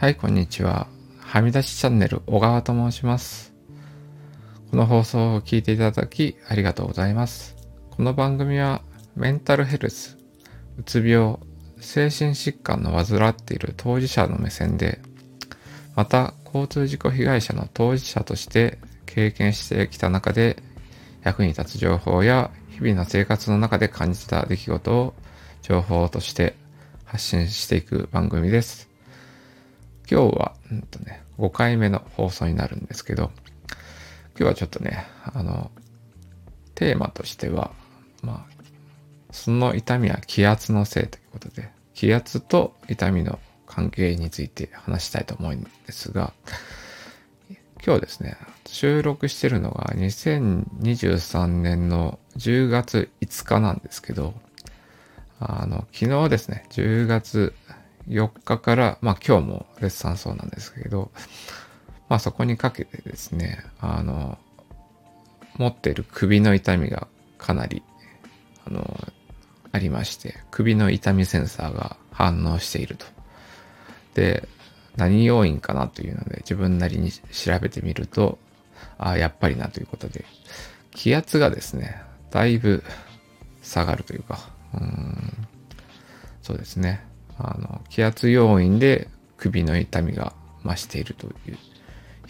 はい、こんにちは。はみ出しチャンネル、小川と申します。この放送を聞いていただきありがとうございます。この番組は、メンタルヘルス、うつ病、精神疾患の患っている当事者の目線で、また、交通事故被害者の当事者として経験してきた中で、役に立つ情報や日々の生活の中で感じた出来事を情報として発信していく番組です。今日は、うんとね、5回目の放送になるんですけど、今日はちょっとね、あの、テーマとしては、まあ、その痛みは気圧のせいということで、気圧と痛みの関係について話したいと思うんですが、今日ですね、収録してるのが2023年の10月5日なんですけど、あの、昨日ですね、10月4日から、まあ今日もレッサンそうなんですけど、まあそこにかけてですね、あの、持ってる首の痛みがかなり、あの、ありまして、首の痛みセンサーが反応していると。で、何要因かなというので自分なりに調べてみると、ああ、やっぱりなということで、気圧がですね、だいぶ下がるというか、うんそうですね。あの、気圧要因で首の痛みが増しているとい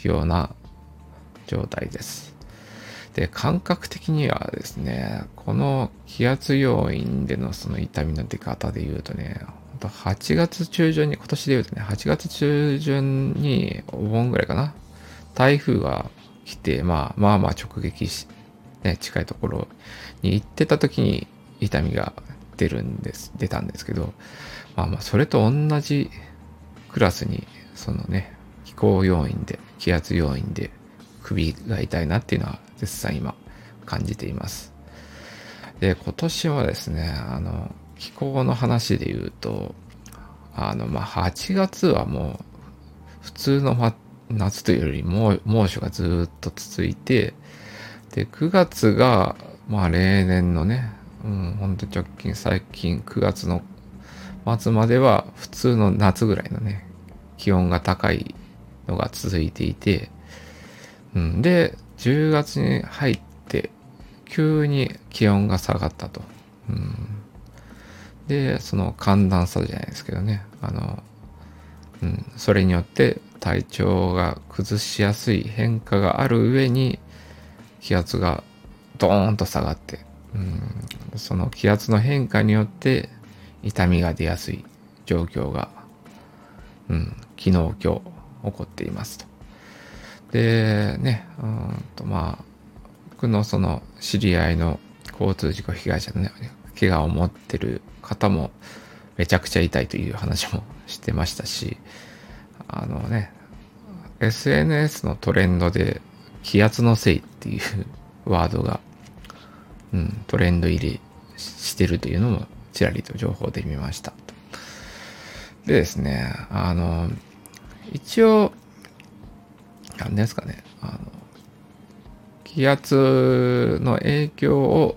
うような状態です。で、感覚的にはですね、この気圧要因でのその痛みの出方で言うとね、8月中旬に、今年で言うとね、8月中旬にお盆ぐらいかな、台風が来て、まあまあまあ直撃し、ね、近いところに行ってた時に痛みが出るんです、出たんですけど、まあまあそれと同じクラスに、そのね、気候要因で、気圧要因で首が痛いなっていうのは絶賛今感じています。で、今年はですね、あの、気候の話で言うと、あの、まあ、8月はもう、普通の、ま、夏というよりも猛暑がずっと続いて、で、9月が、まあ、例年のね、うん、ほんと直近、最近9月の末までは普通の夏ぐらいのね、気温が高いのが続いていて、うん、で、10月に入って、急に気温が下がったと。うんで、その寒暖差じゃないですけどね、あの、うん、それによって体調が崩しやすい変化がある上に、気圧がドーンと下がって、うん、その気圧の変化によって痛みが出やすい状況が、うん、昨日今日起こっていますと。で、ね、うんとまあ、僕のその知り合いの交通事故被害者のね、怪我を持ってる方もめちゃくちゃ痛いという話もしてましたし、あのね、SNS のトレンドで気圧のせいっていうワードが、うん、トレンド入りしてるというのもちらりと情報で見ました。でですね、あの、一応、何ですかね、あの、気圧の影響を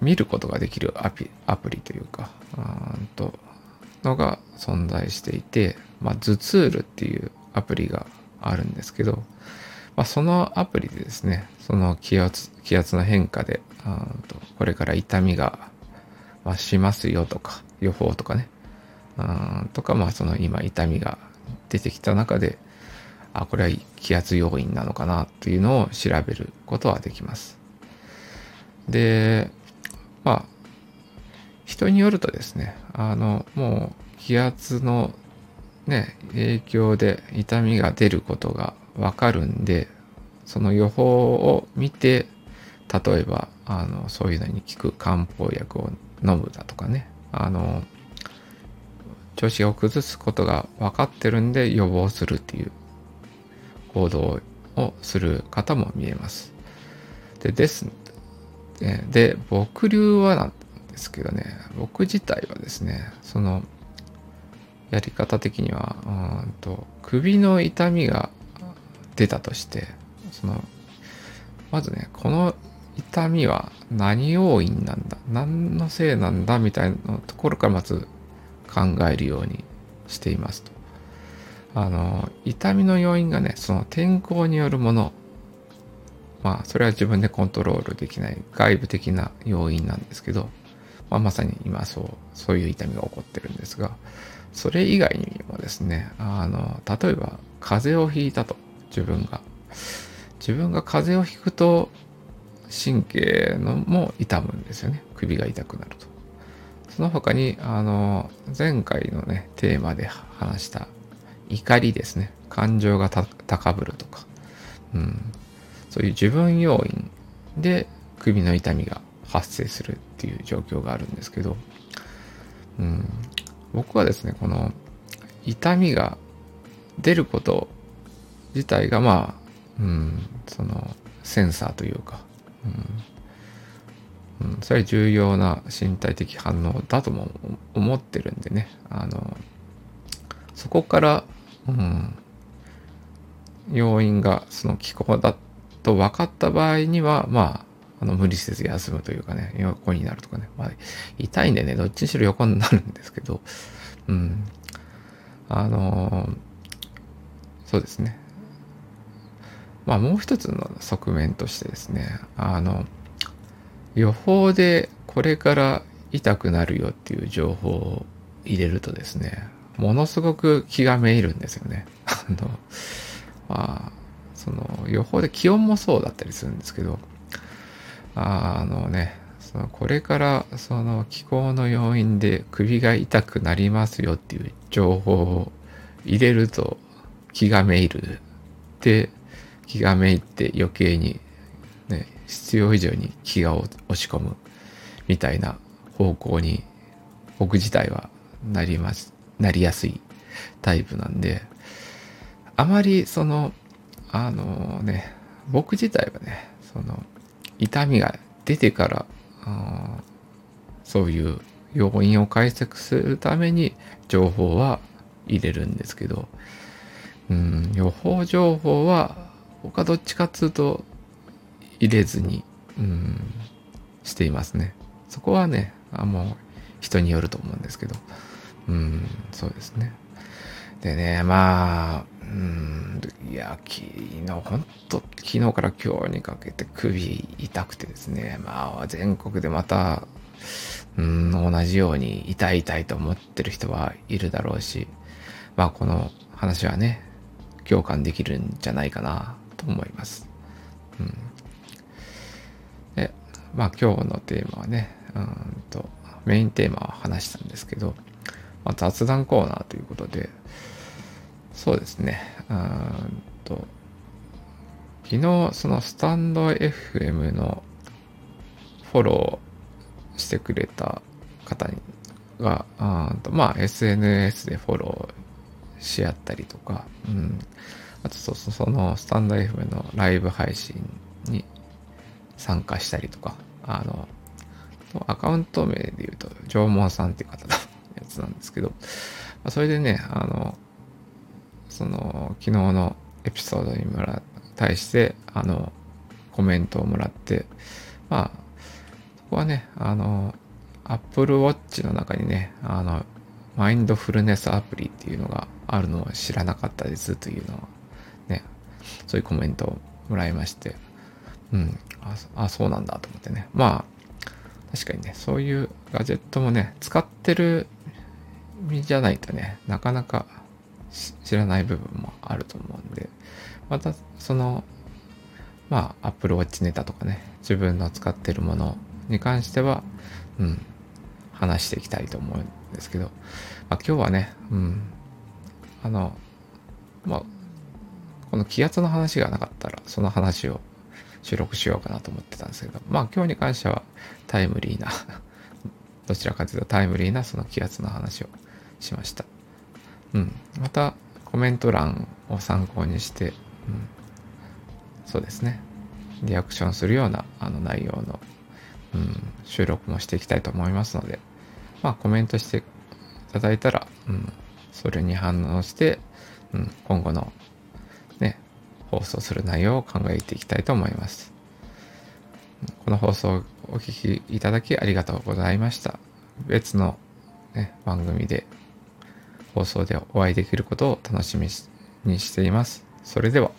見ることができるアピアプリというか、うんと、のが存在していて、まあ、ズツールっていうアプリがあるんですけど、まあ、そのアプリでですね、その気圧、気圧の変化で、とこれから痛みが増しますよとか、予報とかね、うんとか、まあ、その今痛みが出てきた中で、あ、これは気圧要因なのかなっていうのを調べることはできます。で、まあ、人によるとですね、あの、もう気圧のね、影響で痛みが出ることがわかるんで、その予報を見て、例えば、あの、そういうのに効く漢方薬を飲むだとかね、あの、調子を崩すことが分かってるんで予防するっていう行動をする方も見えます。で、です。で、僕流はなんですけどね、僕自体はですね、その、やり方的には、うんと、首の痛みが出たとして、その、まずね、この痛みは何要因なんだ？何のせいなんだみたいなところからまず考えるようにしていますと。あの、痛みの要因がね、その天候によるもの、まあ、それは自分でコントロールできない外部的な要因なんですけど、まあ、まさに今そう、そういう痛みが起こってるんですが、それ以外にもですね、あの、例えば風邪をひいたと、自分が。自分が風邪をひくと、神経のも痛むんですよね。首が痛くなると。その他に、あの、前回のね、テーマで話した怒りですね。感情が高ぶるとか、うん。そういう自分要因で首の痛みが発生するっていう状況があるんですけど、うん、僕はですね、この痛みが出ること自体がまあ、うん、そのセンサーというか、うん、それは重要な身体的反応だとも思ってるんでね、あの、そこから、うん、要因がその気候だと分かった場合には、まあ、あの無理せず休むというかね、横になるとかね、まあ、痛いんでね、どっちにしろ横になるんですけど、うん。あの、そうですね。まあもう一つの側面としてですね、あの、予報でこれから痛くなるよっていう情報を入れるとですね、ものすごく気がめいるんですよね。あの、まあ、その予報で気温もそうだったりするんですけど、あのね、そのこれからその気候の要因で首が痛くなりますよっていう情報を入れると気がめいる。で、気がめいって余計に、ね、必要以上に気が落ち込むみたいな方向に僕自体はなります、なりやすいタイプなんで、あまりその、あのね、僕自体はね、その、痛みが出てからそういう要因を解析するために情報は入れるんですけど、うん、予報情報は僕はどっちかっつうと入れずに、うん、していますね。そこはね、あもう人によると思うんですけど、うん、そうですね。でね、まあ、うん、いや、昨日、本当昨日から今日にかけて首痛くてですね、まあ、全国でまた、うん、同じように痛い痛いと思ってる人はいるだろうし、まあ、この話はね、共感できるんじゃないかなと思います。うん。で、まあ、今日のテーマはね、うんと、メインテーマは話したんですけど、まあ、雑談コーナーということで、そうですね。うんと、昨日、そのスタンド FM のフォローしてくれた方にが、あとまあ SNS でフォローし合ったりとか、うん。あとそうそうそのスタンド FM のライブ配信に参加したりとか、あの、アカウント名で言うと、縄文さんっていう方のやつなんですけど、それでね、あの、その昨日のエピソードにもら対してあのコメントをもらってまあそこはねあの Apple Watch の中にねあのマインドフルネスアプリっていうのがあるのを知らなかったですというのをそういうコメントをもらいましてうんああそうなんだと思ってね。まあ確かにねそういうガジェットもね使ってる身じゃないとねなかなか知らない部分もあると思うんで、またその、まあ、Apple Watch ネタとかね、自分の使ってるものに関しては、うん、話していきたいと思うんですけど、まあ、今日はね、うん、あの、まあ、この気圧の話がなかったら、その話を収録しようかなと思ってたんですけど、まあ今日に関してはタイムリーな どちらかというとタイムリーなその気圧の話をしました。うん、またコメント欄を参考にして、うん、そうですね。リアクションするようなあの内容の、うん、収録もしていきたいと思いますのでまあコメントしていただいたら、うん、それに反応して、うん、今後の放送する内容を考えていきたいと思いますこの放送をお聞きいただきありがとうございました別の、ね、番組で放送でお会いできることを楽しみにしています。それでは。